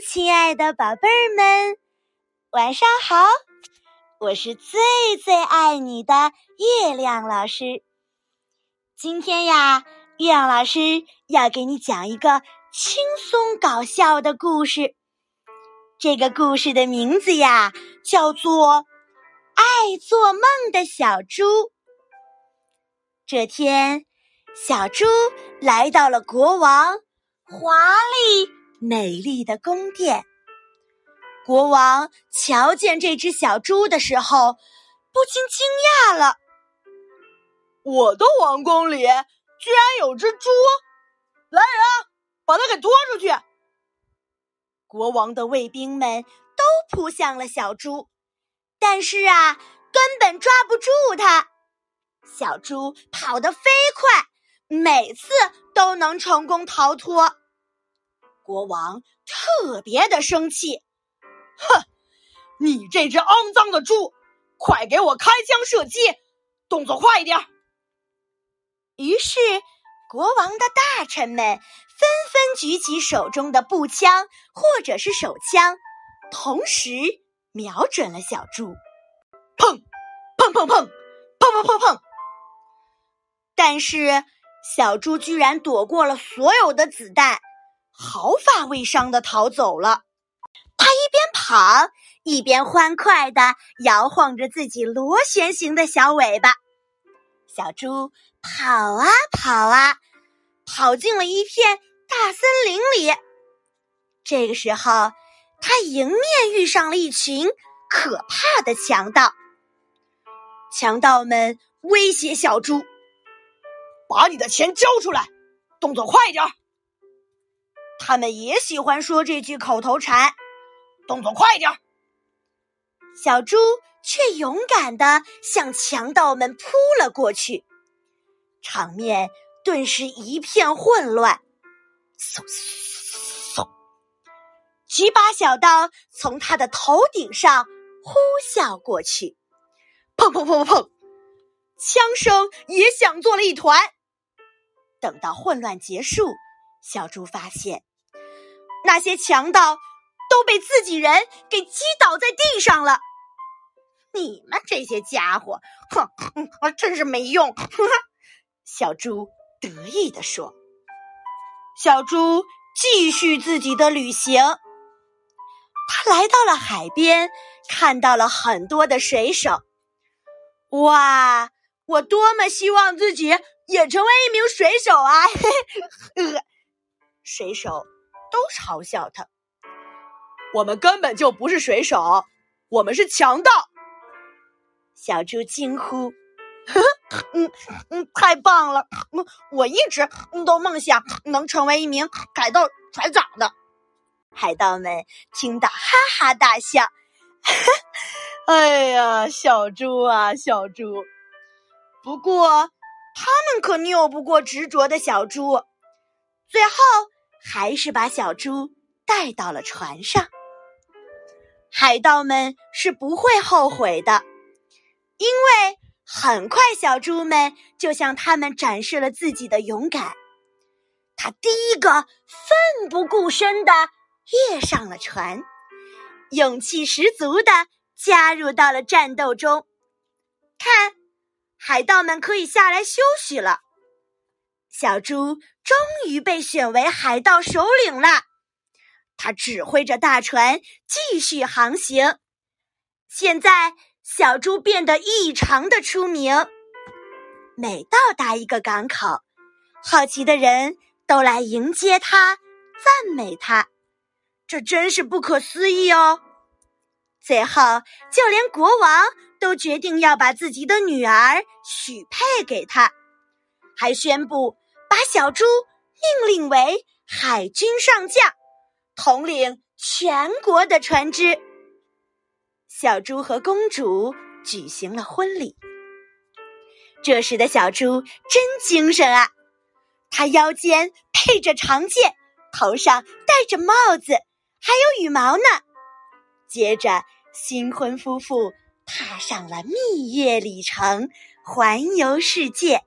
亲爱的宝贝儿们，晚上好！我是最最爱你的月亮老师。今天呀，月亮老师要给你讲一个轻松搞笑的故事。这个故事的名字呀，叫做《爱做梦的小猪》。这天，小猪来到了国王华丽。美丽的宫殿，国王瞧见这只小猪的时候，不禁惊讶了：“我的王宫里居然有只猪！来人，把它给拖出去！”国王的卫兵们都扑向了小猪，但是啊，根本抓不住它。小猪跑得飞快，每次都能成功逃脱。国王特别的生气，哼！你这只肮脏的猪，快给我开枪射击，动作快一点！于是，国王的大臣们纷纷举起手中的步枪或者是手枪，同时瞄准了小猪，砰！砰砰砰！砰砰砰砰！但是，小猪居然躲过了所有的子弹。毫发未伤的逃走了，他一边跑一边欢快的摇晃着自己螺旋形的小尾巴。小猪跑啊跑啊，跑进了一片大森林里。这个时候，他迎面遇上了一群可怕的强盗。强盗们威胁小猪：“把你的钱交出来，动作快点儿。”他们也喜欢说这句口头禅：“动作快点。”小猪却勇敢的向强盗们扑了过去，场面顿时一片混乱。嗖嗖嗖！几把小刀从他的头顶上呼啸过去，砰砰砰砰砰，枪声也响作了一团。等到混乱结束，小猪发现。那些强盗都被自己人给击倒在地上了。你们这些家伙，哼，真是没用！小猪得意地说。小猪继续自己的旅行。他来到了海边，看到了很多的水手。哇，我多么希望自己也成为一名水手啊！嘿嘿水手。都嘲笑他，我们根本就不是水手，我们是强盗。小猪惊呼：“嗯嗯，太棒了！我一直都梦想能成为一名海盗船长的。”海盗们听到哈哈大笑：“哎呀，小猪啊，小猪！不过他们可拗不过执着的小猪，最后。”还是把小猪带到了船上。海盗们是不会后悔的，因为很快小猪们就向他们展示了自己的勇敢。他第一个奋不顾身的跃上了船，勇气十足的加入到了战斗中。看，海盗们可以下来休息了。小猪终于被选为海盗首领了，他指挥着大船继续航行。现在，小猪变得异常的出名。每到达一个港口，好奇的人都来迎接他，赞美他。这真是不可思议哦！最后，就连国王都决定要把自己的女儿许配给他。还宣布把小猪命令为海军上将，统领全国的船只。小猪和公主举行了婚礼。这时的小猪真精神啊！他腰间配着长剑，头上戴着帽子，还有羽毛呢。接着，新婚夫妇踏上了蜜月旅程，环游世界。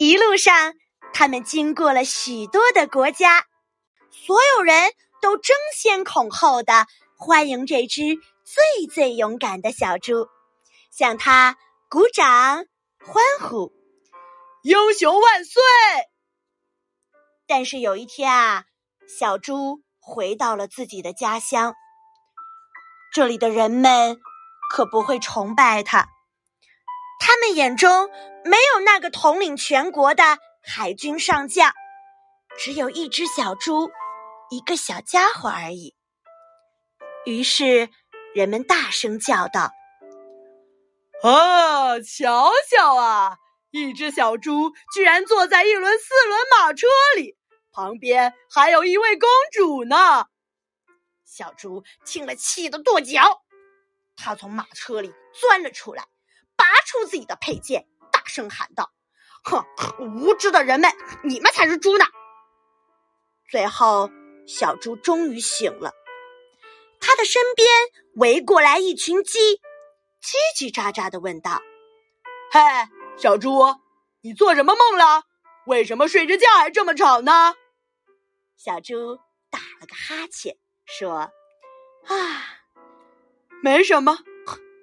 一路上，他们经过了许多的国家，所有人都争先恐后的欢迎这只最最勇敢的小猪，向它鼓掌欢呼：“英雄万岁！”但是有一天啊，小猪回到了自己的家乡，这里的人们可不会崇拜他，他们眼中没有那个统领全国的海军上将，只有一只小猪。一个小家伙而已。于是，人们大声叫道：“啊，瞧瞧啊！一只小猪居然坐在一轮四轮马车里，旁边还有一位公主呢！”小猪听了，气得跺脚。他从马车里钻了出来，拔出自己的佩剑，大声喊道：“哼，无知的人们，你们才是猪呢！”最后。小猪终于醒了，他的身边围过来一群鸡，叽叽喳喳的问道：“嘿，小猪，你做什么梦了？为什么睡着觉还这么吵呢？”小猪打了个哈欠，说：“啊，没什么，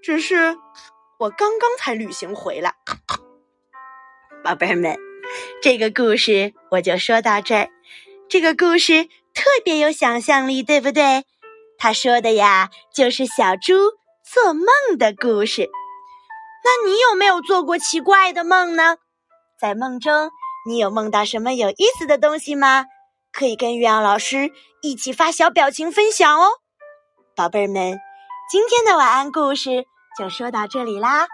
只是我刚刚才旅行回来。”宝贝儿们，这个故事我就说到这儿。这个故事。特别有想象力，对不对？他说的呀，就是小猪做梦的故事。那你有没有做过奇怪的梦呢？在梦中，你有梦到什么有意思的东西吗？可以跟月阳老师一起发小表情分享哦，宝贝儿们。今天的晚安故事就说到这里啦，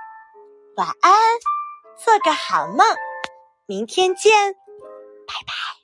晚安，做个好梦，明天见，拜拜。